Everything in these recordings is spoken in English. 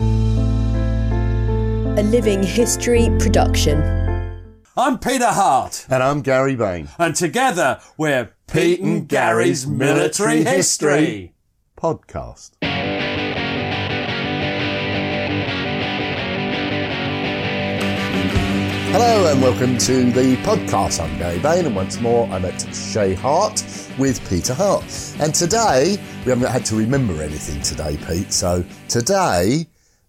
A Living History production. I'm Peter Hart, And I'm Gary Bain. and together we're Pete and Gary's Military History. Podcast. Hello and welcome to the podcast. I'm Gary Bain, and once more I'm at Shea Hart with Peter Hart. And today, we haven't had to remember anything today, Pete. So today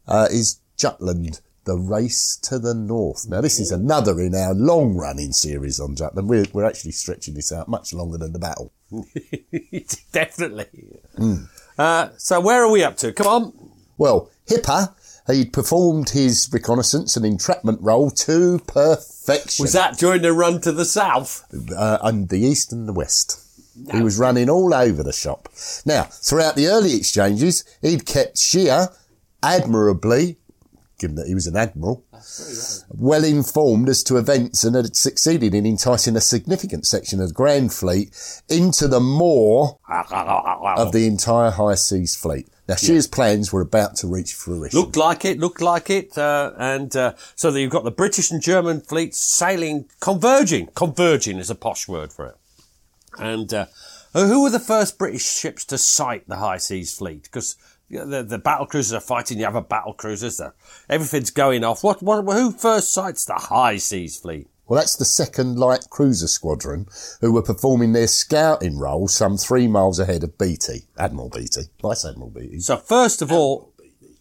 uh, is Jutland, the race to the north. Now, this is another in our long running series on Jutland. We're, we're actually stretching this out much longer than the battle. Definitely. Uh, so where are we up to? Come on. Well, Hipper, he'd performed his reconnaissance and entrapment role to perfection. Was that during the run to the south? uh, on the east and the west. He was running all over the shop. Now, throughout the early exchanges, he'd kept Scheer admirably, given that he was an admiral, well informed as to events and had succeeded in enticing a significant section of the Grand Fleet into the maw of the entire High Seas Fleet. Now, Scheer's plans were about to reach fruition. Looked like it, looked like it. Uh, and uh, so that you've got the British and German fleets sailing, converging. Converging is a posh word for it. And uh, who were the first British ships to sight the High Seas Fleet? Because the, the battle cruisers are fighting the other battle cruisers. Everything's going off. What, what, who first sights the High Seas Fleet? Well, that's the second light cruiser squadron who were performing their scouting role some three miles ahead of Beatty, Admiral Beatty, Vice Admiral Beatty. So first of all,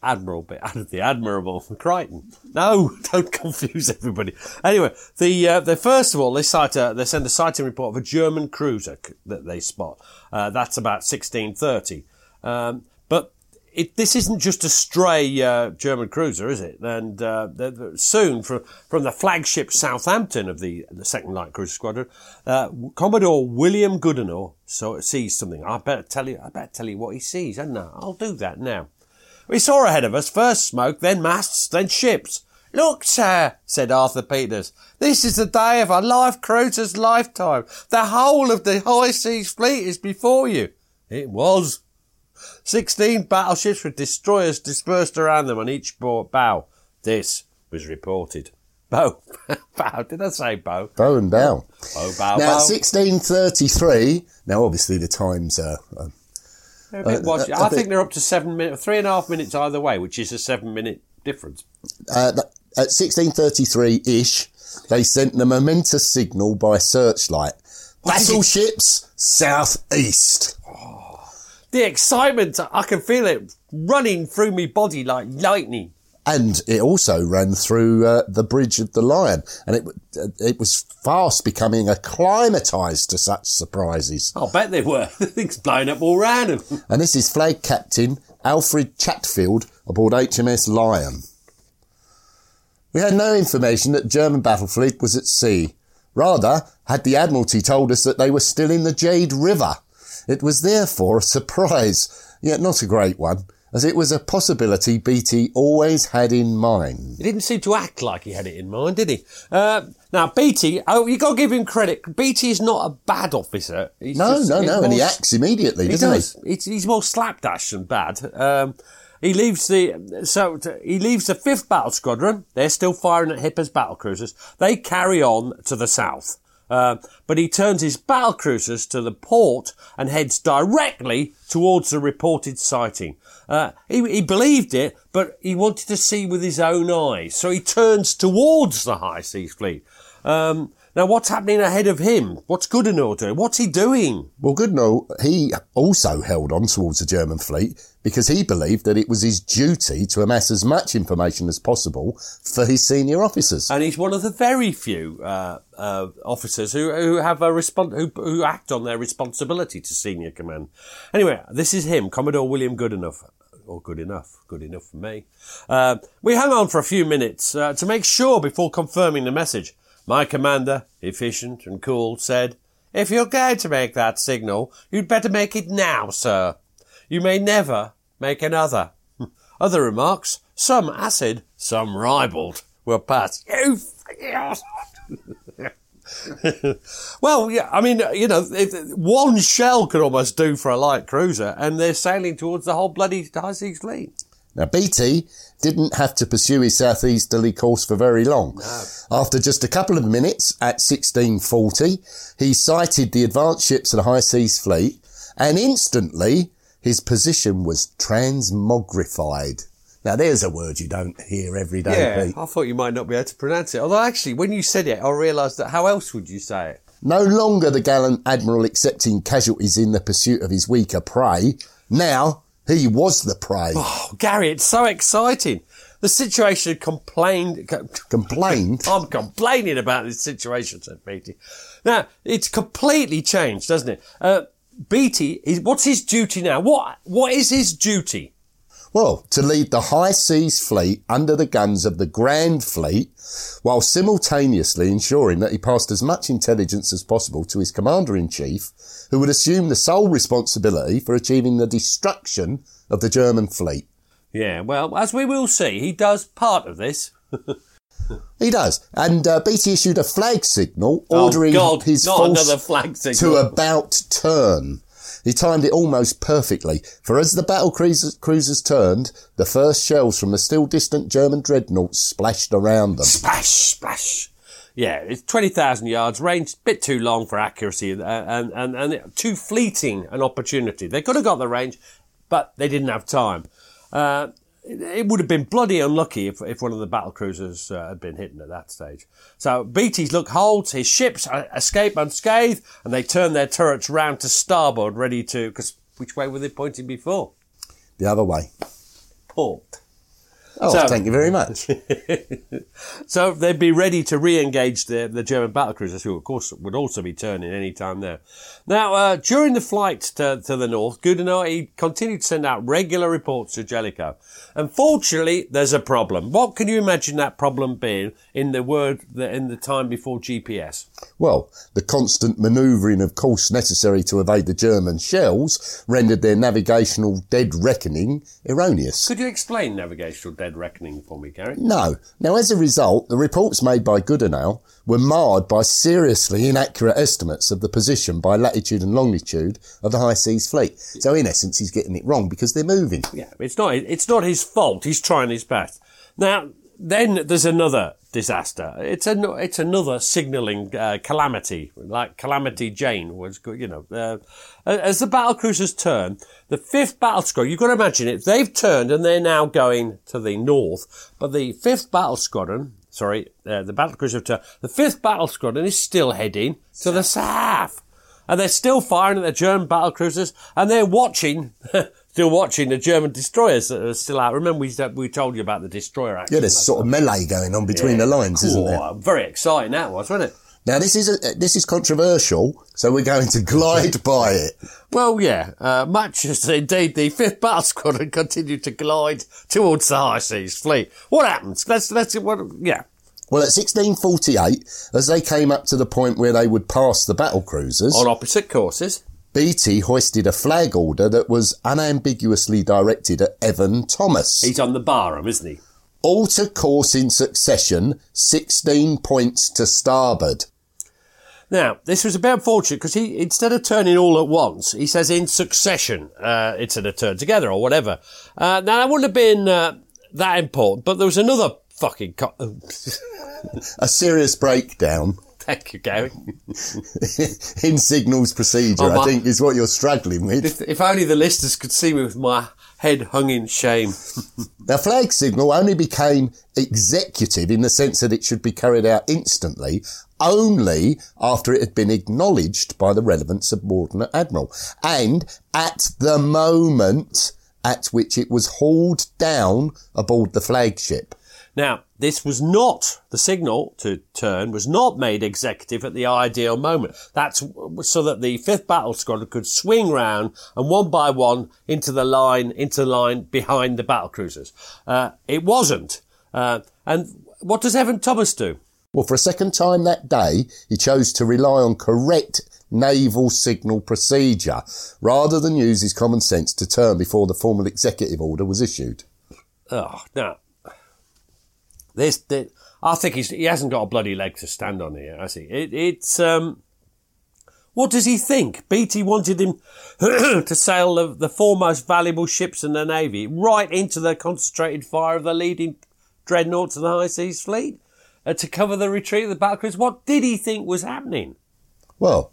Admiral, Be- the Admirable Crichton. No, don't confuse everybody. Anyway, the uh, the first of all, they sight a, they send a sighting report of a German cruiser c- that they spot. Uh, that's about sixteen thirty. Um, but it, this isn't just a stray uh, German cruiser, is it? And uh, soon, from from the flagship Southampton of the the Second Light Cruiser Squadron, uh, Commodore William Goodenough so sees something. I better tell you. I better tell you what he sees, hadn't I? I'll do that now. We saw ahead of us first smoke, then masts, then ships. Look, sir, said Arthur Peters, this is the day of a life cruiser's lifetime. The whole of the high seas fleet is before you. It was. Sixteen battleships with destroyers dispersed around them on each bo- bow. This was reported. Bow. bow. Did I say bow? Bow and bow. Bow, bow, Now, bow. 1633, now obviously the times are, uh, They're a bit watch- uh, I a think they're up to seven minutes, three and a half minutes either way, which is a seven minute difference. uh, th- at 1633-ish, they sent the momentous signal by searchlight. Battleships southeast. The excitement, I can feel it running through me body like lightning. And it also ran through uh, the Bridge of the Lion, and it uh, it was fast becoming acclimatised to such surprises. I'll bet they were. Thing's blowing up all round them. And this is Flag Captain Alfred Chatfield aboard HMS Lion. We had no information that German battle fleet was at sea. Rather, had the Admiralty told us that they were still in the Jade River. It was therefore a surprise, yet not a great one, as it was a possibility Beatty always had in mind. He didn't seem to act like he had it in mind, did he? Uh, now, Beatty, oh, you got to give him credit. Beatty is not a bad officer. He's No, just- no, no, and he acts immediately, He doesn't does. He's, he's more slapdash than bad. Um, he leaves the so he leaves the fifth battle squadron. They're still firing at Hipper's battle cruisers. They carry on to the south. Uh, but he turns his battle cruisers to the port and heads directly towards the reported sighting. Uh, he, he believed it, but he wanted to see with his own eyes, so he turns towards the High Seas Fleet. Um, now, what's happening ahead of him? What's Goodenough doing? What's he doing? Well, Goodenough, he also held on towards the German fleet because he believed that it was his duty to amass as much information as possible for his senior officers. And he's one of the very few uh, uh, officers who who have a respon- who, who act on their responsibility to senior command. Anyway, this is him, Commodore William Goodenough. Or good enough, good enough for me. Uh, we hung on for a few minutes uh, to make sure before confirming the message. My commander, efficient and cool, said, If you're going to make that signal, you'd better make it now, sir. You may never make another. Other remarks, some acid, some ribald, were passed. You well, yeah, I mean, you know, if, one shell could almost do for a light cruiser, and they're sailing towards the whole bloody high seas fleet. Now, Beatty didn't have to pursue his southeasterly course for very long. After just a couple of minutes at 1640, he sighted the advanced ships of the High Seas Fleet and instantly his position was transmogrified. Now, there's a word you don't hear every day, Yeah, Pete. I thought you might not be able to pronounce it. Although, actually, when you said it, I realised that how else would you say it? No longer the gallant admiral accepting casualties in the pursuit of his weaker prey. Now, he was the prey. Oh, Gary, it's so exciting. The situation complained. co- Complained. I'm complaining about this situation, said Beatty. Now, it's completely changed, doesn't it? Uh, Beatty, is, what's his duty now? What What is his duty? Well, to lead the high seas fleet under the guns of the Grand Fleet, while simultaneously ensuring that he passed as much intelligence as possible to his commander in chief, who would assume the sole responsibility for achieving the destruction of the German fleet. Yeah, well, as we will see, he does part of this. He does. And uh, Beatty issued a flag signal Oh, ordering God, his not force another to about turn. He timed it almost perfectly, for as the battle cruisers, cruisers turned, the first shells from the still distant German dreadnoughts splashed around them. Splash, splash. Yeah, it's 20,000 yards, range a bit too long for accuracy and, and, and, and too fleeting an opportunity. They could have got the range, but they didn't have time. Uh, it, would have been bloody unlucky if, if one of the battle cruisers uh, had been hit at that stage. So Beatty's look holds, his ships uh, escape unscathed, and they turn their turrets round to starboard, ready to, because which way were they pointing before? The other way. Port. Oh, So- thank you very much. So they'd be ready to re-engage the, the German battlecruisers, who of course would also be turning any time now. Now, uh, during the flight to, to the north, Goodenough, continued to send out regular reports to Jellicoe. Unfortunately, there's a problem. What can you imagine that problem being in the word, in the time before GPS? Well, the constant manoeuvring of course necessary to evade the German shells rendered their navigational dead reckoning erroneous. Could you explain navigational dead reckoning for me, Gary? No. Now, as a result, the reports made by Goodenough were marred by seriously inaccurate estimates of the position by latitude and longitude of the High Seas Fleet. So, in essence, he's getting it wrong because they're moving. Yeah, it's not it's not his fault. He's trying his best. Now, then there's another disaster. It's a it's another signalling uh, calamity, like Calamity Jane was. You know, uh, as the battle cruisers turn, the fifth battle squadron. You've got to imagine it. They've turned and they're now going to the north, but the fifth battle squadron. Sorry, uh, the battle cruiser turned. The fifth battle squadron is still heading to the south. And they're still firing at the German battle cruisers, and they're watching, still watching the German destroyers that are still out. Remember, we, we told you about the destroyer action. Yeah, there's sort of melee going on between the lines, isn't there? Oh, very exciting that was, wasn't it? Now, this is a, this is controversial, so we're going to glide by it. Well, yeah, uh, much as indeed the 5th Battle Squadron continued to glide towards the High Seas Fleet. What happens? Let's, let's, what, yeah. Well, at 1648, as they came up to the point where they would pass the battle cruisers, On opposite courses. Beatty hoisted a flag order that was unambiguously directed at Evan Thomas. He's on the Barham, isn't he? Alter course in succession, 16 points to starboard. Now, this was a bit unfortunate because he, instead of turning all at once, he says in succession, uh, instead of turn together or whatever. Uh, now, that wouldn't have been, uh, that important, but there was another fucking, co- A serious breakdown. Thank you, Gary. in signals procedure, Oh, my- I think is what you're struggling with. If, if only the listeners could see me with my head hung in shame. Now, flag signal only became executive in the sense that it should be carried out instantly only after it had been acknowledged by the relevant subordinate admiral and at the moment at which it was hauled down aboard the flagship. Now, this was not, the signal to turn was not made executive at the ideal moment. That's so that the 5th Battle Squadron could swing round and one by one into the line, into the line behind the battle cruisers. Uh, it wasn't. Uh, and what does Evan Thomas do? Well, for a second time that day, he chose to rely on correct naval signal procedure rather than use his common sense to turn before the formal executive order was issued. Oh, no. This, this I think he's, he hasn't got a bloody leg to stand on here, has he? It, it's, um, what does he think? Beatty wanted him to sail the, the four most valuable ships in the Navy right into the concentrated fire of the leading dreadnoughts of the High Seas Fleet uh, to cover the retreat of the battle cruisers. What did he think was happening? Well,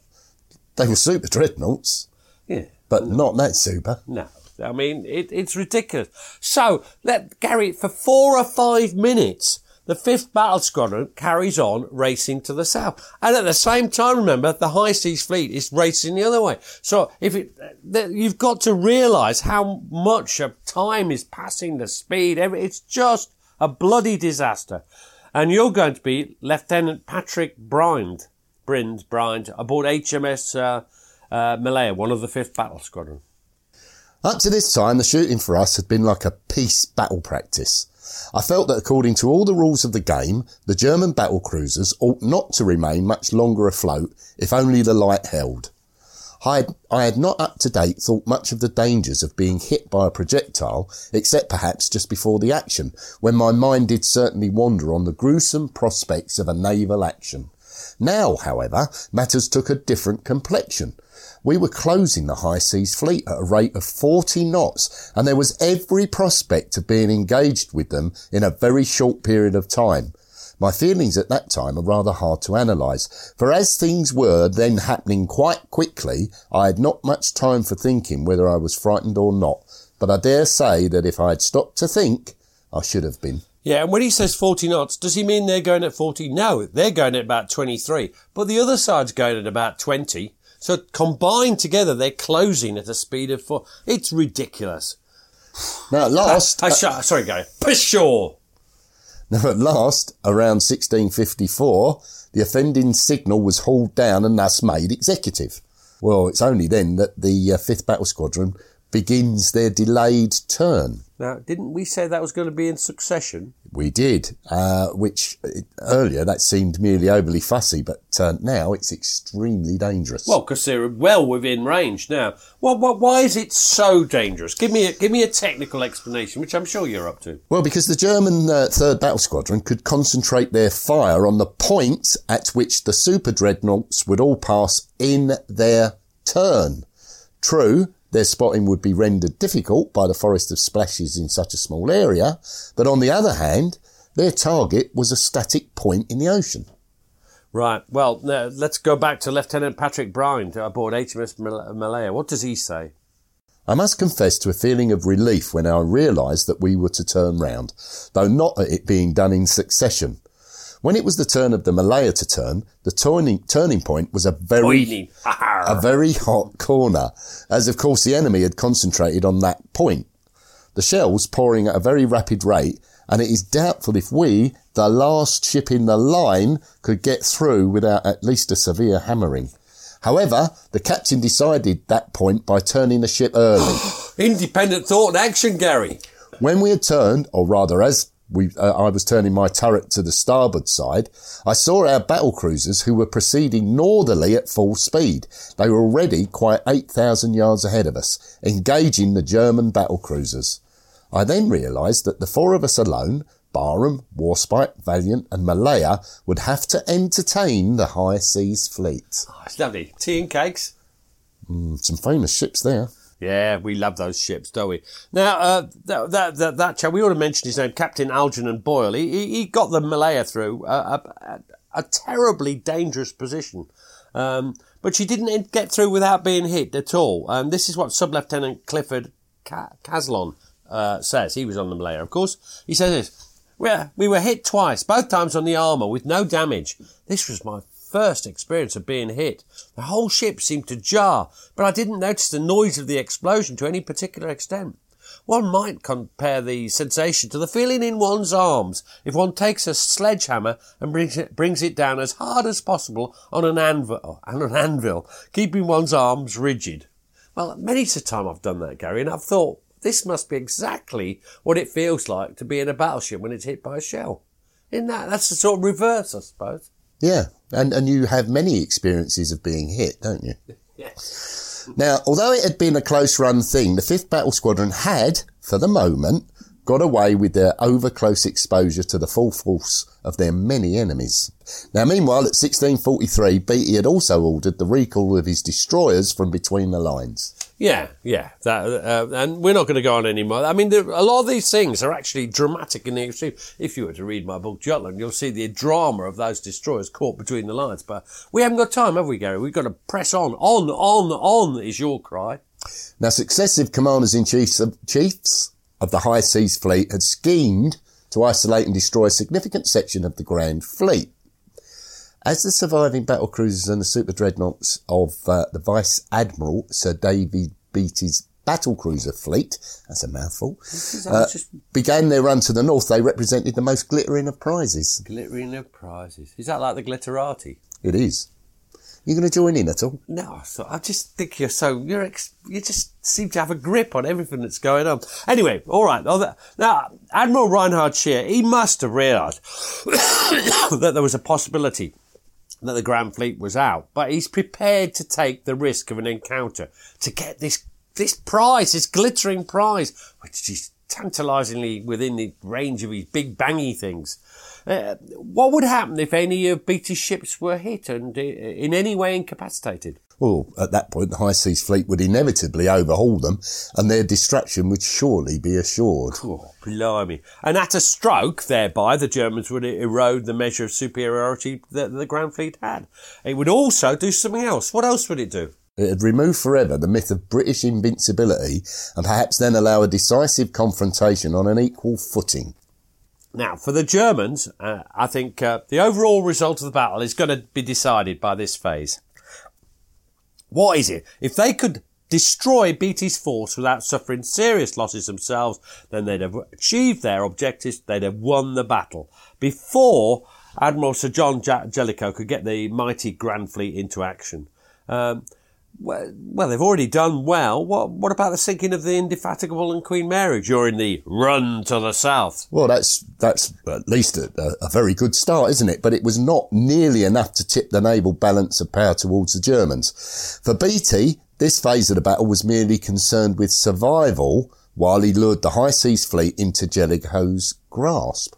they were super dreadnoughts, Yeah. but not that super. No. I mean, it, it's ridiculous. So, let Gary, for four or five minutes, the 5th Battle Squadron carries on racing to the south. And at the same time, remember, the High Seas Fleet is racing the other way. So, if it, you've got to realise how much of time is passing, the speed, it's just a bloody disaster. And you're going to be Lieutenant Patrick Brind, Brind, Brynd, aboard HMS, uh, uh, Malaya, one of the 5th Battle Squadron. Up to this time, the shooting for us had been like a peace battle practice. I felt that according to all the rules of the game, the German battle cruisers ought not to remain much longer afloat if only the light held. I had, I had not up to date thought much of the dangers of being hit by a projectile, except perhaps just before the action, when my mind did certainly wander on the gruesome prospects of a naval action. Now, however, matters took a different complexion. We were closing the high seas fleet at a rate of 40 knots, and there was every prospect of being engaged with them in a very short period of time. My feelings at that time are rather hard to analyse, for as things were then happening quite quickly, I had not much time for thinking whether I was frightened or not, but I dare say that if I had stopped to think, I should have been. Yeah, and when he says 40 knots, does he mean they're going at 40? No, they're going at about 23. But the other side's going at about 20. So combined together, they're closing at a speed of four. It's ridiculous. Now at ah, last, ah, uh, I, sh- sorry, Gary. Pshaw! Now, at last, around 1654, the offending signal was hauled down and thus made executive. Well, it's only then that the uh, 5th Battle Squadron begins their delayed turn. Now, didn't we say that was going to be in succession? We did, uh, which uh, earlier that seemed merely overly fussy, but uh, now it's extremely dangerous. Well, because they're well within range now. Well, well, why is it so dangerous? Give me a, give me a technical explanation, which I'm sure you're up to. Well, because the German uh, 3rd Battle Squadron could concentrate their fire on the point at which the super dreadnoughts would all pass in their turn. True, their spotting would be rendered difficult by the forest of splashes in such a small area, but on the other hand, their target was a static point in the ocean. Right. Well, let's go back to Lieutenant Patrick Brind aboard HMS Mal- Malaya. What does he say? I must confess to a feeling of relief when I realised that we were to turn round, though not at it being done in succession. When it was the turn of the Malaya to turn, the turning, turning point was a very, a very hot corner, as of course the enemy had concentrated on that point. The shells pouring at a very rapid rate, and it is doubtful if we, the last ship in the line, could get through without at least a severe hammering. However, the captain decided that point by turning the ship early. Independent thought and action, Gary. When we had turned, or rather as we, uh, I was turning my turret to the starboard side, I saw our battle cruisers who were proceeding northerly at full speed. They were already quite 8,000 yards ahead of us, engaging the German battle cruisers. I then realised that the four of us alone, Barham, Warspite, Valiant and Malaya, would have to entertain the high seas fleet. Oh, it's lovely. Tea and cakes. Some famous ships there. Yeah, we love those ships, don't we? Now, uh, that, that, that, that chap, we ought to mention his name, Captain Algernon Boyle. He, he, got the Malaya through uh, uh, a terribly dangerous position. Um, but she didn't get through without being hit at all. Um, this is what Sub Lieutenant Clifford Caslon uh, says. He was on the Malaya, of course. He says this. We were hit twice, both times on the armour, with no damage. This was my first experience of being hit. The whole ship seemed to jar, but I didn't notice the noise of the explosion to any particular extent. One might compare the sensation to the feeling in one's arms if one takes a sledgehammer and brings it, brings it down as hard as possible on an anvil, oh, on an anvil, keeping one's arms rigid. Well, many a time I've done that, Gary, and I've thought this must be exactly what it feels like to be in a battleship when it's hit by a shell. In that, that's the sort of reverse, I suppose. Yeah, and and you have many experiences of being hit, don't you? yes. Now, although it had been a close run thing, the 5th Battle Squadron had, for the moment, got away with their over close exposure to the full force of their many enemies. Now, meanwhile, at 1643, Beatty had also ordered the recall of his destroyers from between the lines. Yeah, yeah, that, uh, and we're not going to go on anymore. I mean, there, a lot of these things are actually dramatic in the extreme. If you were to read my book Jutland, you'll see the drama of those destroyers caught between the lines. But we haven't got time, have we, Gary? We've got to press on, on, on, on. Is your cry? Now, successive commanders in chiefs of, chiefs of the High Seas Fleet had schemed to isolate and destroy a significant section of the Grand Fleet. As the surviving battle cruisers and the super dreadnoughts of uh, the Vice Admiral Sir David Beatty's battle cruiser fleet, that's a mouthful, uh, began their run to the north, they represented the most glittering of prizes. Glittering of prizes. Is that like the glitterati? It is. You going to join in at all? No, I, I just think you're so you're ex, you just seem to have a grip on everything that's going on. Anyway, all right. Now, Admiral Reinhard Scheer, he must have realised that there was a possibility that the Grand Fleet was out, but he's prepared to take the risk of an encounter to get this this prize, this glittering prize, which is tantalisingly within the range of his big bangy things. Uh, what would happen if any of Beatty's ships were hit and uh, in any way incapacitated? Well, at that point, the High Seas Fleet would inevitably overhaul them, and their destruction would surely be assured. Oh, blimey. And at a stroke, thereby, the Germans would erode the measure of superiority that the Grand Fleet had. It would also do something else. What else would it do? It would remove forever the myth of British invincibility and perhaps then allow a decisive confrontation on an equal footing. Now, for the Germans, uh, I think uh, the overall result of the battle is going to be decided by this phase. What is it? If they could destroy Beatty's force without suffering serious losses themselves, then they'd have achieved their objectives, they'd have won the battle. Before Admiral Sir John Jellicoe could get the mighty Grand Fleet into action. Um, well, they've already done well. What, what about the sinking of the Indefatigable and Queen Mary during the run to the south? Well, that's that's at least a, a, very good start, isn't it? But it was not nearly enough to tip the naval balance of power towards the Germans. For Beatty, this phase of the battle was merely concerned with survival while he lured the High Seas Fleet into Jellicoe's grasp.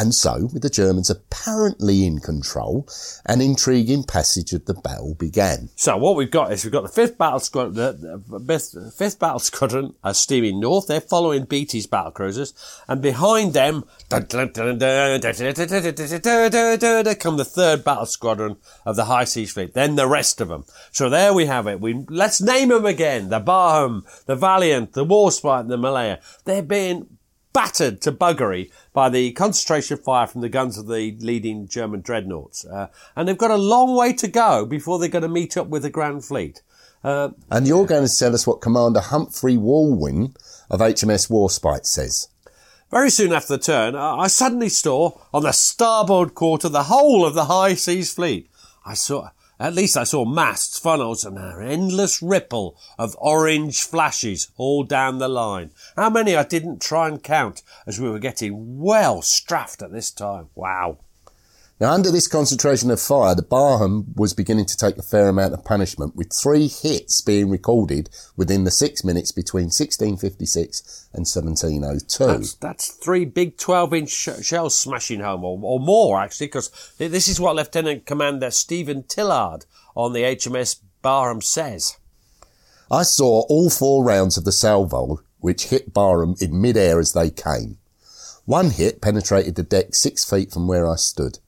And so, with the Germans apparently in control, an intriguing passage of the battle began. So what we've got is we've got the fifth battle squadron, the, fifth battle squadron are steaming north. They're following Beatty's battle cruisers, and behind them, come the third battle squadron of the High Seas Fleet. Then the rest of them. So there we have it. We let's name them again: the Barham, the Valiant, the Warspite, and the Malaya. They're being battered to buggery by the concentration fire from the guns of the leading German dreadnoughts. Uh, and they've got a long way to go before they're going to meet up with the Grand Fleet. Uh, and you're going to tell us what Commander Humphrey Walwyn of HMS Warspite says. Very soon after the turn, I suddenly saw on the starboard quarter the whole of the High Seas Fleet. I saw, at least I saw masts, funnels, and an endless ripple of orange flashes all down the line. How many I didn't try and count as we were getting well strafed at this time. Wow. Now, under this concentration of fire, the Barham was beginning to take a fair amount of punishment, with three hits being recorded within the six minutes between 1656 and 1702. That's, that's three big 12 inch sh- shells smashing home, or, or more actually, because this is what Lieutenant Commander Stephen Tillard on the HMS Barham says. I saw all four rounds of the salvo, which hit Barham in mid-air as they came. One hit penetrated the deck six feet from where I stood.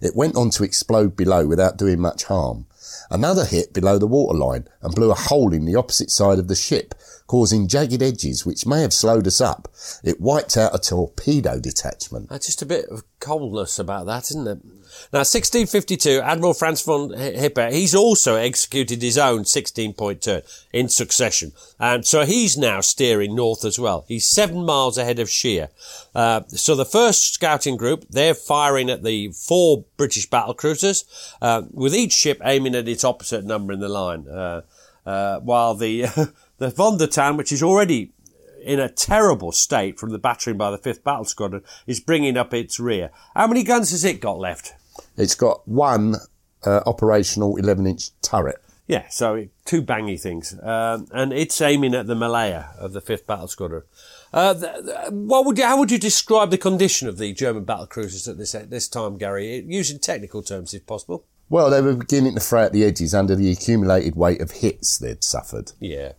It went on to explode below without doing much harm. Another hit below the waterline and blew a hole in the opposite side of the ship, causing jagged edges which may have slowed us up. It wiped out a torpedo detachment. That's just a bit of coldness about that, isn't it? Now, 1652, Admiral Franz von Hipper, he's also executed his own 16 point turn in succession. And so he's now steering north as well. He's seven miles ahead of Scheer. Uh, so the first scouting group, they're firing at the four British battle cruisers, uh, with each ship aiming at its opposite number in the line. Uh, uh while the, the Von der Tann, which is already in a terrible state from the battering by the 5th Battle Squadron, is bringing up its rear. How many guns has it got left? It's got one uh, operational 11 inch turret. Yeah, so two bangy things. Um, and it's aiming at the Malaya of the 5th Battle Squadron. Uh, what would you, how would you describe the condition of the German battle cruisers at this, at this time, Gary, using technical terms if possible? Well, they were beginning to fray at the edges under the accumulated weight of hits they'd suffered. Yeah.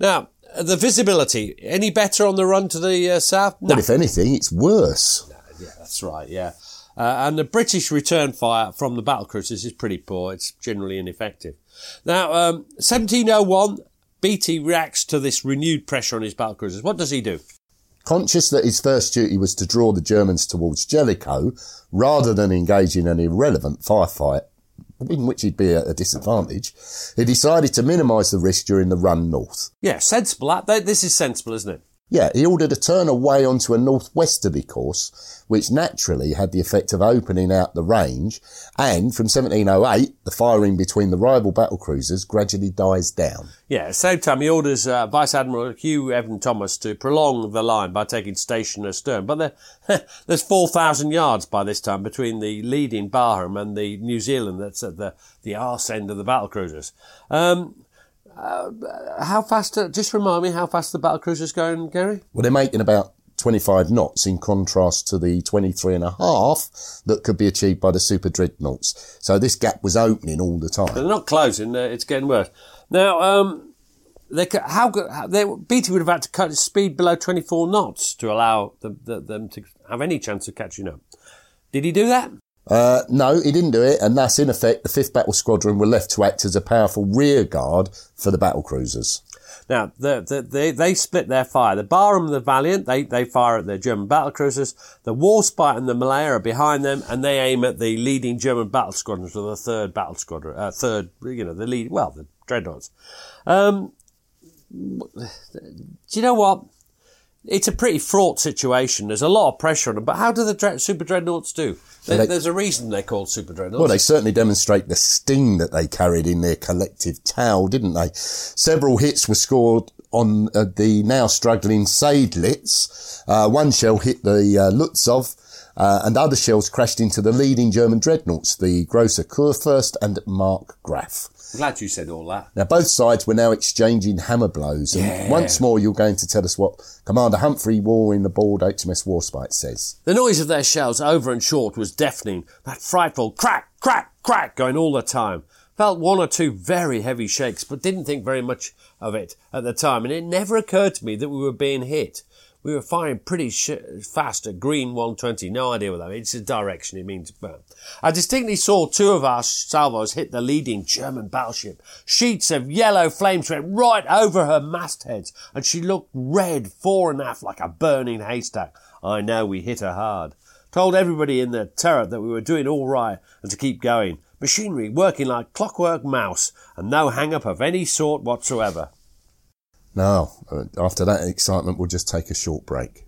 Now, the visibility, any better on the run to the uh, south? No. Well, if anything, it's worse. Yeah, that's right, yeah. Uh, and the British return fire from the battle cruisers is pretty poor. It's generally ineffective. Now, um, 1701, Beatty reacts to this renewed pressure on his battle cruisers. What does he do? Conscious that his first duty was to draw the Germans towards Jellicoe, rather than engage in an irrelevant firefight, in which he'd be at a disadvantage, he decided to minimise the risk during the run north. Yeah, sensible. This is sensible, isn't it? Yeah, he ordered a turn away onto a northwesterly course, which naturally had the effect of opening out the range, and from 1708, the firing between the rival battle cruisers gradually dies down. Yeah, at the same time, he orders uh, Vice Admiral Hugh Evan Thomas to prolong the line by taking station astern, but there, there's 4,000 yards by this time between the leading Barham and the New Zealand that's at the, the arse end of the battle cruisers. Um, uh, how fast? Uh, just remind me how fast the battle cruisers going, Gary. Well, they're making about 25 knots in contrast to the 23 and a half that could be achieved by the super dreadnoughts. So this gap was opening all the time. They're not closing; uh, it's getting worse. Now, um, they how they Beatty would have had to cut his speed below 24 knots to allow the, the, them to have any chance of catching up. Did he do that? Uh, no, he didn't do it, and thus, in effect, the 5th Battle Squadron were left to act as a powerful rear guard for the battle cruisers. Now, the, the, they, they split their fire. The Barham and the Valiant, they, they fire at the German battle cruisers. The Warspite and the Malaya are behind them, and they aim at the leading German battle squadrons, or the third battle squadron, uh, third, you know, the lead, well, the dreadnoughts. Um, do you know what? It's a pretty fraught situation. There's a lot of pressure on them, but how do the dread, super dreadnoughts do? They, there's a reason they're called super dreadnoughts. Well, they certainly demonstrate the sting that they carried in their collective towel, didn't they? Several hits were scored on uh, the now struggling Seydlitz. Uh, one shell hit the uh, Lutzow, uh, and other shells crashed into the leading German dreadnoughts, the Großer Kurfürst and Markgraf. I'm glad you said all that. Now, both sides were now exchanging hammer blows. And yeah. once more, you're going to tell us what Commander Humphrey Walwyn the board HMS Warspite says. The noise of their shells over and short was deafening. That frightful crack, crack, crack going all the time. Felt one or two very heavy shakes, but didn't think very much of it at the time. And it never occurred to me that we were being hit. We were firing pretty sh- fast at green 120. No idea what that means. It's a direction it means. But I distinctly saw two of our salvos hit the leading German battleship. Sheets of yellow flames went right over her mastheads, and she looked red fore and aft like a burning haystack. I know we hit her hard. Told everybody in the turret that we were doing all right and to keep going. Machinery working like clockwork mouse, and no hang up of any sort whatsoever. Now, uh, after that excitement, we'll just take a short break.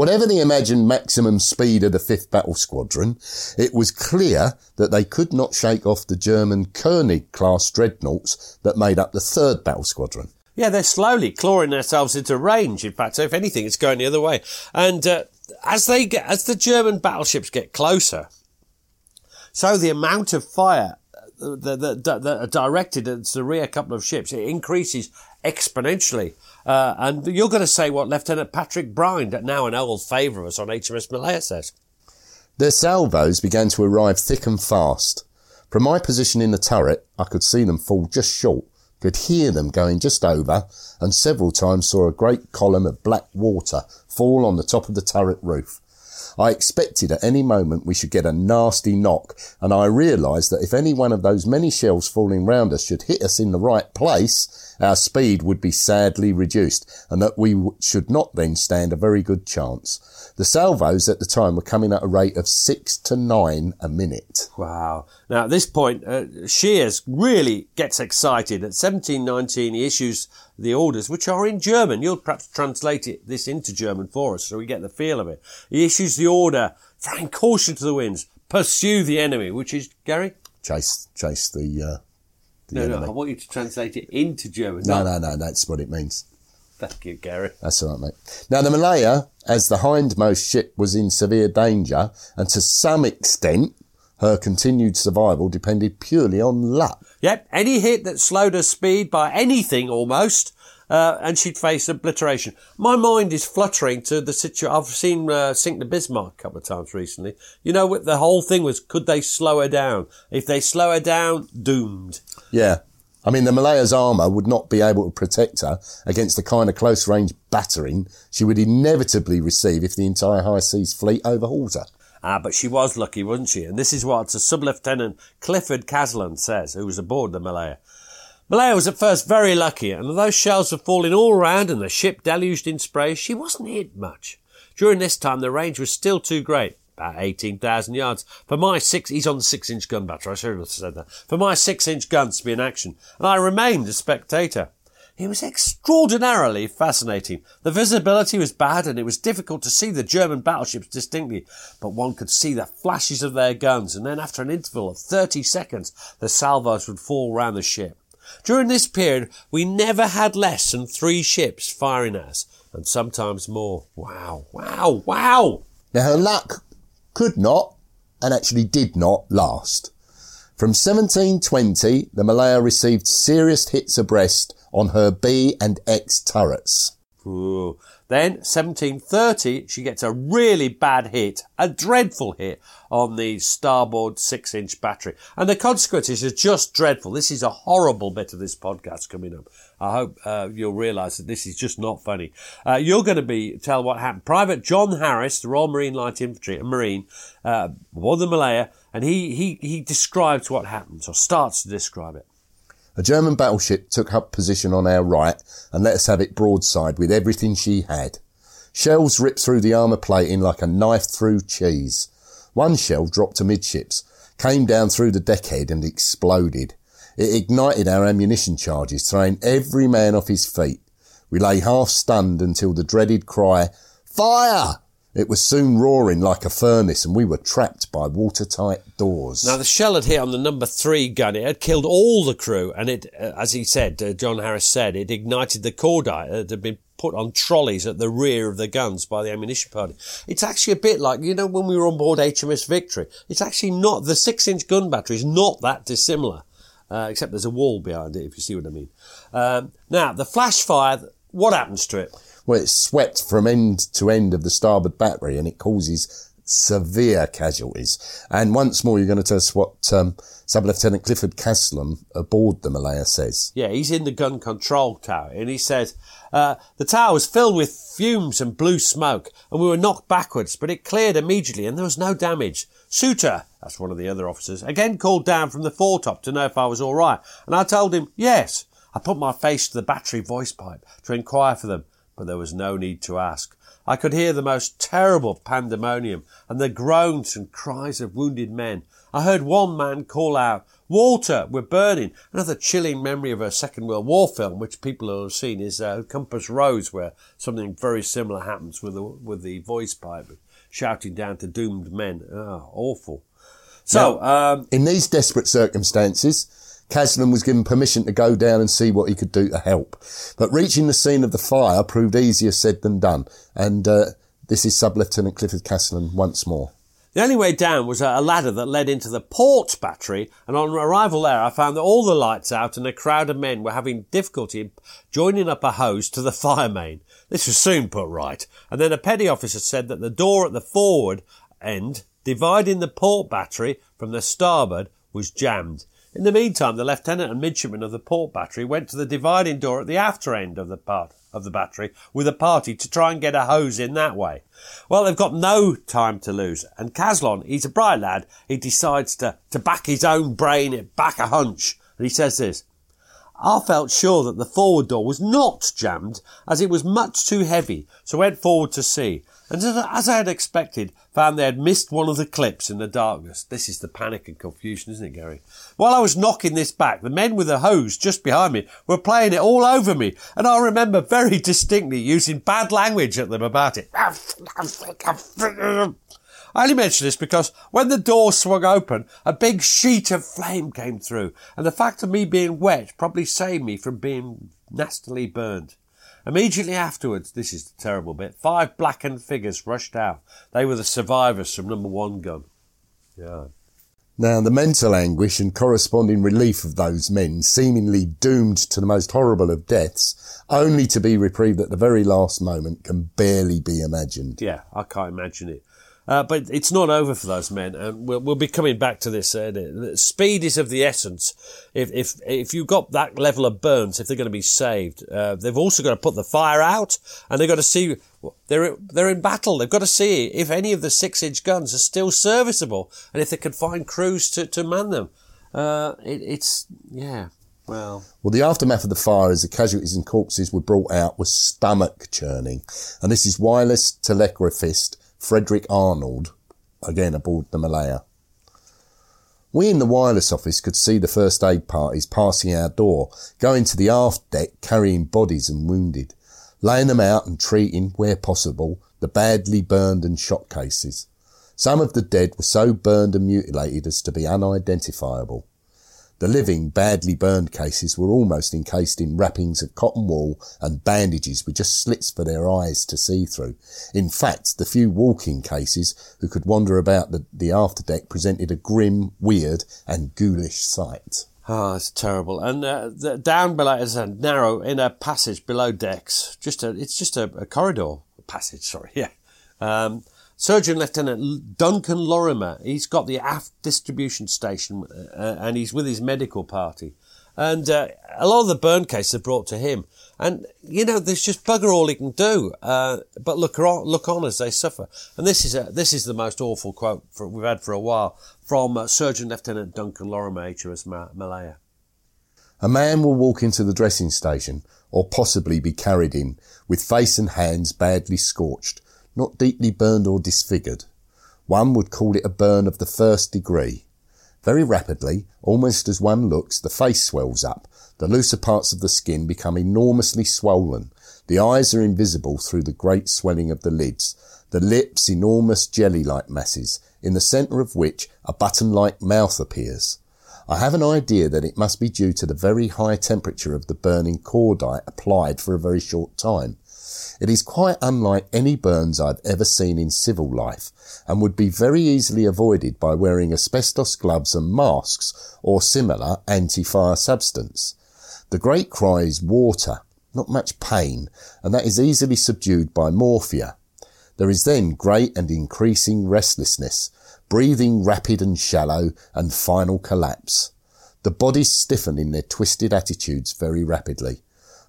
Whatever the imagined maximum speed of the 5th Battle Squadron, it was clear that they could not shake off the German Koenig class dreadnoughts that made up the 3rd Battle Squadron. Yeah, they're slowly clawing themselves into range. In fact, if anything, it's going the other way. And uh, as they get, as the German battleships get closer, so the amount of fire that, that, that are directed at the rear couple of ships it increases exponentially. Uh, and you're going to say what Lieutenant Patrick Brind, now an old favourite of us on HMS Malaya, says. Their salvos began to arrive thick and fast. From my position in the turret, I could see them fall just short, could hear them going just over, and several times saw a great column of black water fall on the top of the turret roof. I expected at any moment we should get a nasty knock, and I realised that if any one of those many shells falling round us should hit us in the right place, our speed would be sadly reduced, and that we should not then stand a very good chance. The salvos at the time were coming at a rate of six to nine a minute. Wow. Now, at this point, uh, Scheer's really gets excited. At 1719, he issues the orders, which are in German. You'll perhaps translate it, this into German for us so we get the feel of it. He issues the order, flying caution to the winds, pursue the enemy, which is, Gary? Chase, chase the, uh, the No, enemy. no, I want you to translate it into German. no, not- no, no, that's what it means. Thank you, Gary. That's all right, mate. Now, the Malaya, as the hindmost ship, was in severe danger, and to some extent, her continued survival depended purely on luck. Yep, any hit that slowed her speed by anything almost, uh, and she'd face obliteration. My mind is fluttering to the situation. I've seen uh, Sink the Bismarck a couple of times recently. You know, what the whole thing was, could they slow her down? If they slow her down, doomed. Yeah. I mean, the Malaya's armour would not be able to protect her against the kind of close range battering she would inevitably receive if the entire high seas fleet overhauled her. Ah, but she was lucky, wasn't she? And this is what Sub-Lieutenant Clifford Caslon says, who was aboard the Malaya. Malaya was at first very lucky, and although shells were falling all around and the ship deluged in spray, she wasn't hit much. During this time, the range was still too great, about 18,000 yards, for my six, he's on the six inch gun battery, I should have said that, for my six inch guns to be in action, and I remained a spectator. It was extraordinarily fascinating. The visibility was bad and it was difficult to see the German battleships distinctly, but one could see the flashes of their guns and then after an interval of 30 seconds, the salvos would fall round the ship. During this period, we never had less than three ships firing at us, and sometimes more. Wow, wow, wow! Now, her luck could not, and actually did not, last. From 1720, the Malaya received serious hits abreast on her B and X turrets. Ooh. Then, 1730, she gets a really bad hit, a dreadful hit on the starboard six inch battery. And the consequences are just dreadful. This is a horrible bit of this podcast coming up. I hope uh, you'll realise that this is just not funny. Uh, you're going to be tell what happened. Private John Harris, the Royal Marine Light Infantry, a Marine, uh, aboard the Malaya, and he, he, he describes what happened, or starts to describe it. A German battleship took up position on our right and let us have it broadside with everything she had. Shells ripped through the armour plating like a knife through cheese. One shell dropped amidships, came down through the deckhead and exploded. It ignited our ammunition charges, throwing every man off his feet. We lay half stunned until the dreaded cry, Fire! It was soon roaring like a furnace and we were trapped by watertight doors. Now, the shell had hit on the number three gun. It had killed all the crew, and it, uh, as he said, uh, John Harris said, it ignited the cordite that had been put on trolleys at the rear of the guns by the ammunition party. It's actually a bit like, you know, when we were on board HMS Victory. It's actually not, the six inch gun battery is not that dissimilar, uh, except there's a wall behind it, if you see what I mean. Um, now, the flash fire, what happens to it? Well, it's swept from end to end of the starboard battery and it causes severe casualties. And once more, you're going to tell us what um, Sub-Lieutenant Clifford Caslon aboard the Malaya says. Yeah, he's in the gun control tower and he says, uh, the tower was filled with fumes and blue smoke and we were knocked backwards, but it cleared immediately and there was no damage. Suter, that's one of the other officers, again called down from the foretop to know if I was all right. And I told him, yes. I put my face to the battery voice pipe to inquire for them but there was no need to ask. I could hear the most terrible pandemonium and the groans and cries of wounded men. I heard one man call out, Walter, we're burning. Another chilling memory of a Second World War film, which people have seen, is uh, Compass Rose, where something very similar happens with the, with the voice pipe, shouting down to doomed men. Oh, awful. So, Now, um, in these desperate circumstances, Caslon was given permission to go down and see what he could do to help. But reaching the scene of the fire proved easier said than done. And uh, this is Sub-Lieutenant Clifford Caslon once more. The only way down was a ladder that led into the port battery, and on arrival there, I found that all the lights out and a crowd of men were having difficulty in joining up a hose to the fire main. This was soon put right, and then a petty officer said that the door at the forward end, dividing the port battery from the starboard, was jammed. In the meantime, the lieutenant and midshipman of the port battery went to the dividing door at the after end of the part of the battery with a party to try and get a hose in that way. Well, they've got no time to lose, and Caslon, he's a bright lad. He decides to to back his own brain, back a hunch, and he says this. I felt sure that the forward door was not jammed as it was much too heavy, so went forward to see. And as- I had expected, found they had missed one of the clips in the darkness. This is the panic and confusion, isn't it, Gary? While I was knocking this back, the men with the hose just behind me were playing it all over me, and I remember very distinctly using bad language at them about it. I only mention this because when the door swung open, a big sheet of flame came through, and the fact of me being wet probably saved me from being nastily burned. Immediately afterwards, this is the terrible bit, five blackened figures rushed out. They were the survivors from number one gun. Yeah. Now, the mental anguish and corresponding relief of those men, seemingly doomed to the most horrible of deaths, only to be reprieved at the very last moment, can barely be imagined. Yeah, I can't imagine it. Uh, but it's not over for those men, and we'll, we'll be coming back to this. Uh, speed is of the essence. If if if you've got that level of burns, if they're going to be saved, uh, they've also got to put the fire out, and they've got to see they're they're in battle. They've got to see if any of the six inch guns are still serviceable, and if they can find crews to to man them. Uh, it, it's yeah. Well, Well, the aftermath of the fire as the casualties and corpses were brought out was stomach churning. And this is wireless telegraphist Frederick Arnold, again aboard the Malaya. We in the wireless office could see the first aid parties passing our door, going to the aft deck carrying bodies and wounded, laying them out and treating, where possible, the badly burned and shot cases. Some of the dead were so burned and mutilated as to be unidentifiable. The living, badly burned cases were almost encased in wrappings of cotton wool and bandages with just slits for their eyes to see through. In fact, the few walking cases who could wander about the, the afterdeck presented a grim, weird and ghoulish sight. Oh, it's terrible. And uh, the, down below is a narrow inner passage below decks. Just a, it's just a, a corridor passage. Sorry, yeah. Um, Surgeon Lieutenant Duncan Lorimer, he's got the aft distribution station uh, and he's with his medical party. And uh, a lot of the burn cases are brought to him. And, you know, there's just bugger all he can do, uh, but look on, look on as they suffer. And this is a, this is the most awful quote for, we've had for a while from uh, Surgeon Lieutenant Duncan Lorimer, HMS Malaya. A man will walk into the dressing station or possibly be carried in with face and hands badly scorched not deeply burned or disfigured. One would call it a burn of the first degree. Very rapidly, almost as one looks, the face swells up. The looser parts of the skin become enormously swollen. The eyes are invisible through the great swelling of the lids. The lips enormous jelly-like masses, in the centre of which a button-like mouth appears. I have an idea that it must be due to the very high temperature of the burning cordite applied for a very short time. It is quite unlike any burns I've ever seen in civil life and would be very easily avoided by wearing asbestos gloves and masks or similar anti-fire substance. The great cry is water, not much pain, and that is easily subdued by morphia. There is then great and increasing restlessness, breathing rapid and shallow, and final collapse. The bodies stiffen in their twisted attitudes very rapidly.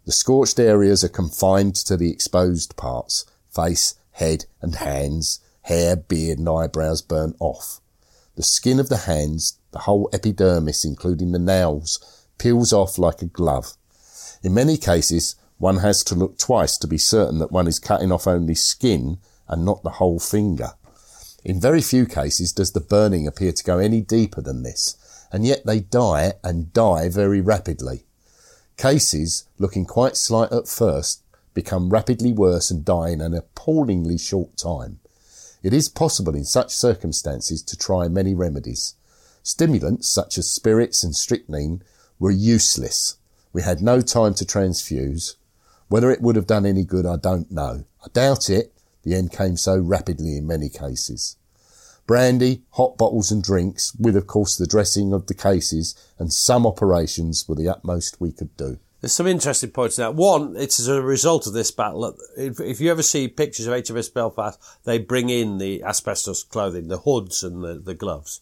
The scorched areas are confined to the exposed parts, face, head and hands, hair, beard and eyebrows burnt off. The skin of the hands, the whole epidermis including the nails, peels off like a glove. In many cases, one has to look twice to be certain that one is cutting off only skin and not the whole finger. In very few cases does the burning appear to go any deeper than this, and yet they die and die very rapidly. Cases, looking quite slight at first, become rapidly worse and die in an appallingly short time. It is possible in such circumstances to try many remedies. Stimulants such as spirits and strychnine were useless. We had no time to transfuse. Whether it would have done any good, I don't know. I doubt it. The end came so rapidly in many cases brandy, hot bottles and drinks, with of course the dressing of the cases and some operations were the utmost we could do. There's some interesting points now. One, it's as a result of this battle. If, if you ever see pictures of HMS Belfast, they bring in the asbestos clothing, the hoods and the, the gloves.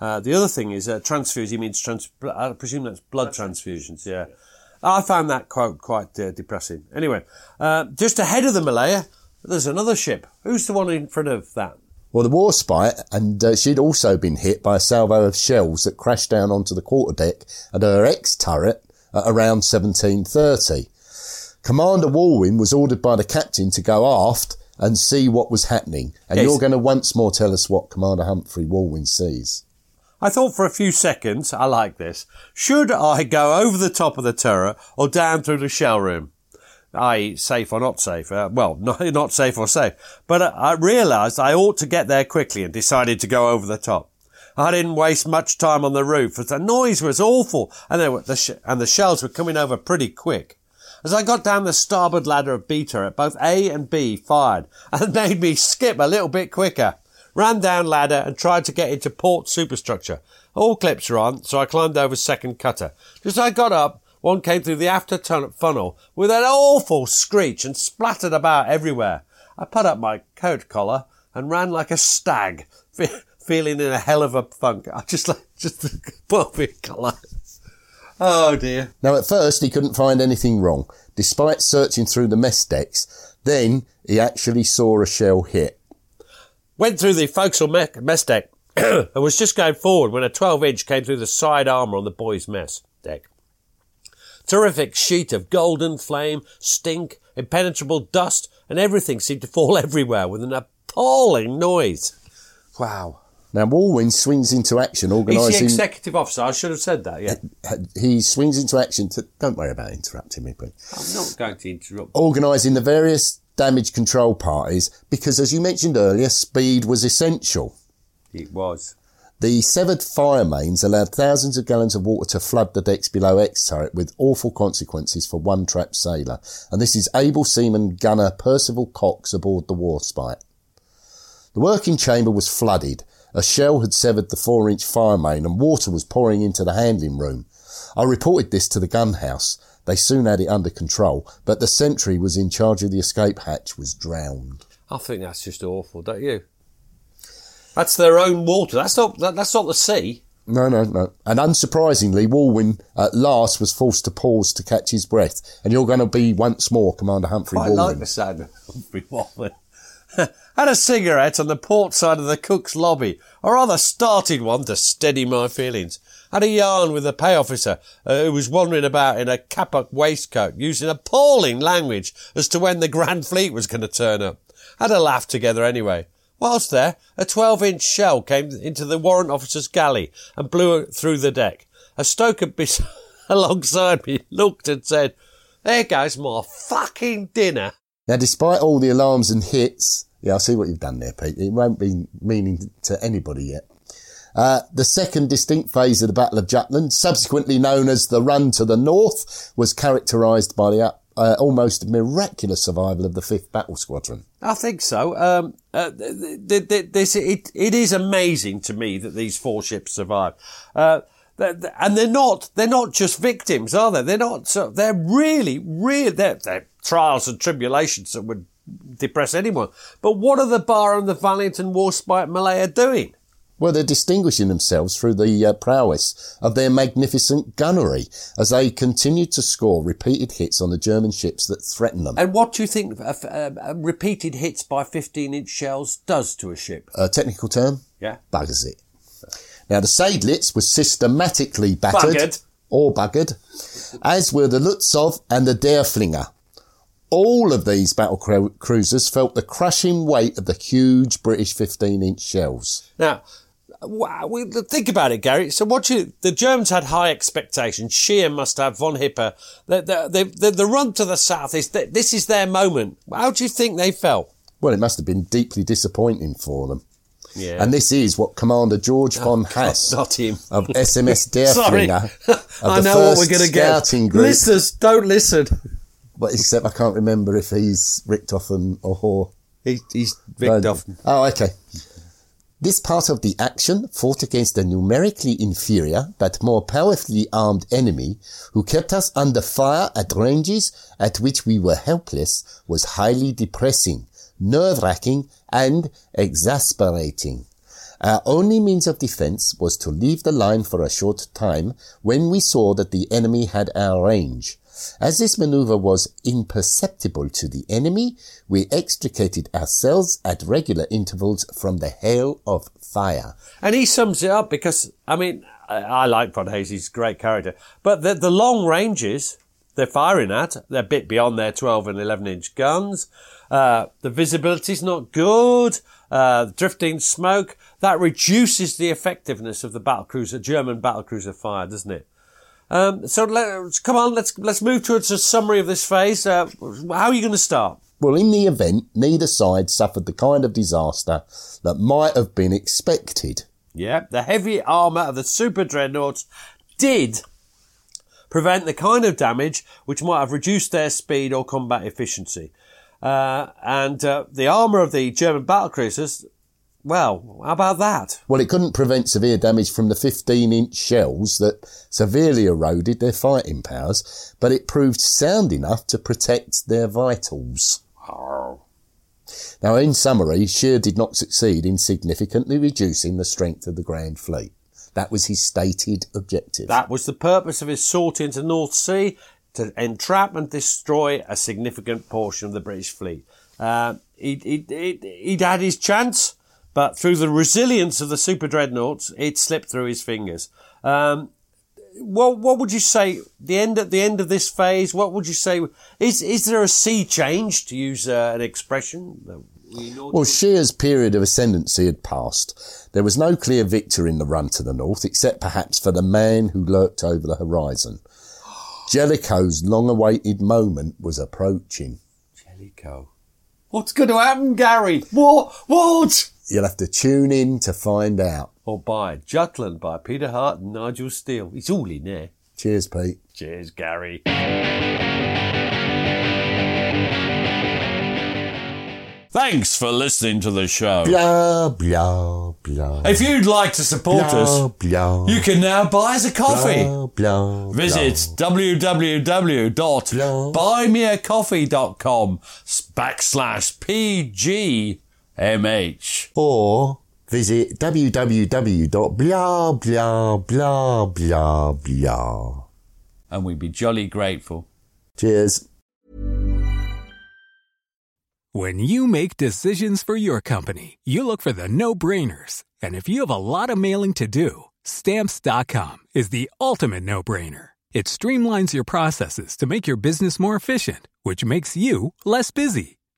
Uh, the other thing is uh, transfuse. He means trans. I presume that's blood transfusions. Yeah, I found that quite quite uh, depressing. Anyway, uh, just ahead of the Malaya, there's another ship. Who's the one in front of that? Well, the Warspite, and uh, she'd also been hit by a salvo of shells that crashed down onto the quarterdeck at her X turret at around 1730. Commander Walwyn was ordered by the captain to go aft and see what was happening. And yes. you're going to once more tell us what Commander Humphrey Walwyn sees. I thought for a few seconds, I like this. Should I go over the top of the turret or down through the shell room? i.e. safe or not safe. Uh, well, not, not safe or safe. But uh, I realised I ought to get there quickly and decided to go over the top. I didn't waste much time on the roof as the noise was awful and, were, the sh- and the shells were coming over pretty quick. As I got down the starboard ladder of B turret, both A and B fired and made me skip a little bit quicker. Ran down ladder and tried to get into port superstructure. All clips were on, so I climbed over second cutter. Just as I got up, one came through the after funnel with an awful screech and splattered about everywhere. I put up my coat collar and ran like a stag, feeling in a hell of a funk. I just like, just put up my collar. Oh dear. Now at first he couldn't find anything wrong, despite searching through the mess decks. Then he actually saw a shell hit. Went through the forecastle mess deck and was just going forward when a 12 inch came through the side armour on the boys' mess deck. Terrific sheet of golden flame, stink, impenetrable dust, and everything seemed to fall everywhere with an appalling noise. Wow. Now, Walwyn swings into action, organising. He's the executive officer. I should have said that. Yeah. He swings into action to. Don't worry about interrupting me, please. I'm not going to interrupt. Organising the various damage control parties because, as you mentioned earlier, speed was essential. It was. The severed fire mains allowed thousands of gallons of water to flood the decks below X turret with awful consequences for one trapped sailor. And this is able seaman gunner Percival Cox aboard the Warspite. The working chamber was flooded. A shell had severed the four inch fire main and water was pouring into the handling room. I reported this to the gun house. They soon had it under control, but the sentry was in charge of the escape hatch was drowned. I think that's just awful, don't you? That's their own water. That's not that, that's not the sea. No, no, no. And unsurprisingly, Walwyn at last was forced to pause to catch his breath. And you're going to be once more Commander Humphrey I Walwyn. like the sound of Humphrey Walwyn. Had a cigarette on the port side of the cook's lobby, or rather started one to steady my feelings. Had a yarn with a pay officer uh, who was wandering about in a Kapok waistcoat, using appalling language as to when the Grand Fleet was going to turn up. Had a laugh together anyway. Whilst there, a 12-inch shell came into the warrant officer's galley and blew through the deck. A stoker bes- alongside me looked and said, there goes my fucking dinner. Now, despite all the alarms and hits, yeah, I see what you've done there, Pete. It won't be meaning to anybody yet. Uh, the second distinct phase of the Battle of Jutland, subsequently known as the Run to the North, was characterised by the uh, almost miraculous survival of the 5th Battle Squadron. I think so. Um, uh, th- th- th- this it, it is amazing to me that these four ships survive. Uh, and they're not they're not just victims, are they? They're not. So they're really, really they're, they're trials and tribulations that would depress anyone. But what are the Bar and the Valiant and Warspite Malaya doing? Well, they're distinguishing themselves through the uh, prowess of their magnificent gunnery as they continue to score repeated hits on the German ships that threaten them. And what do you think uh, uh, uh, repeated hits by 15-inch shells does to a ship? A technical term? Yeah. Buggers it. Now, the Seydlitz was systematically battered. Buggered. Or buggered, as were the Lützow and the Derflinger. All of these battle cru- cruisers felt the crushing weight of the huge British 15-inch shells. Now, we, think about it, Gary. So what you, the Germans had high expectations. Scheer must have, von Hipper. The, the, the, the run to the south is, this is their moment. How do you think they felt? Well, it must have been deeply disappointing for them. Yeah. And this is what Commander George von Hase not him. of SMS Sorry. Derflinger of I know what we're going to get. group. Listeners, don't listen. But except I can't remember if he's Richthofen or Hoare. He, he's off. Oh, okay. This part of the action fought against a numerically inferior but more powerfully armed enemy who kept us under fire at ranges at which we were helpless was highly depressing, nerve-wracking and exasperating. Our only means of defense was to leave the line for a short time when we saw that the enemy had our range. As this maneuver was imperceptible to the enemy, we extricated ourselves at regular intervals from the hail of fire. And he sums it up because, I mean, I, I like Von Hase, great character. But the, the long ranges they're firing at, they're a bit beyond their 12 and 11 inch guns. Uh, the visibility's not good. Uh, drifting smoke, that reduces the effectiveness of the battlecruiser, German battlecruiser fire, doesn't it? Um, so let, come on, let's let's move towards a summary of this phase. Uh, how are you going to start? Well, in the event, neither side suffered the kind of disaster that might have been expected. Yeah, the heavy armour of the super dreadnoughts did prevent the kind of damage which might have reduced their speed or combat efficiency. Uh, and uh, the armour of the German battlecruisers, well, how about that? Well, it couldn't prevent severe damage from the 15 inch shells that severely eroded their fighting powers, but it proved sound enough to protect their vitals. Now, in summary, Scheer did not succeed in significantly reducing the strength of the Grand Fleet. That was his stated objective. That was the purpose of his sortie into North Sea to entrap and destroy a significant portion of the British fleet. Uh, he'd, he'd, he'd, he'd had his chance, but through the resilience of the super dreadnoughts, it slipped through his fingers. Um, what what would you say the end at the end of this phase? What would you say is is there a sea change to use uh, an expression? Well, Scheer's period of ascendancy had passed. There was no clear victor in the run to the north, except perhaps for the man who lurked over the horizon. Jellicoe's long-awaited moment was approaching. Jellicoe. What's going to happen, Gary? What? What? You'll have to tune in to find out. or buy Jutland by Peter Hart and Nigel Steel. It's all in there. Cheers, Pete. Cheers, Gary. Thanks for listening to the show. Blah, blah, blah. If you'd like to support us, blah, blah, you can now buy us a coffee. blah, blah, Visit www.buymeacoffee.com backslash PGMH. Or visit www.blah, blah, blah, blah, blah. And we'd be jolly grateful. Cheers. When you make decisions for your company, you look for the no brainers. And if you have a lot of mailing to do, stamps.com is the ultimate no brainer. It streamlines your processes to make your business more efficient, which makes you less busy.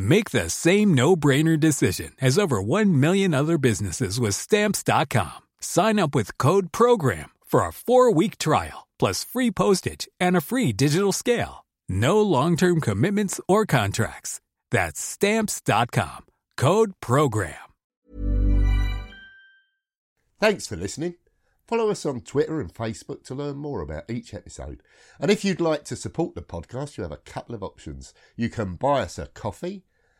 Make the same no-brainer decision as over 1 million other businesses with stamps.com. Sign up with code program for a 4-week trial plus free postage and a free digital scale. No long-term commitments or contracts. That's stamps.com. Code program. Thanks for listening. Follow us on Twitter and Facebook to learn more about each episode. And if you'd like to support the podcast, you have a couple of options. You can buy us a coffee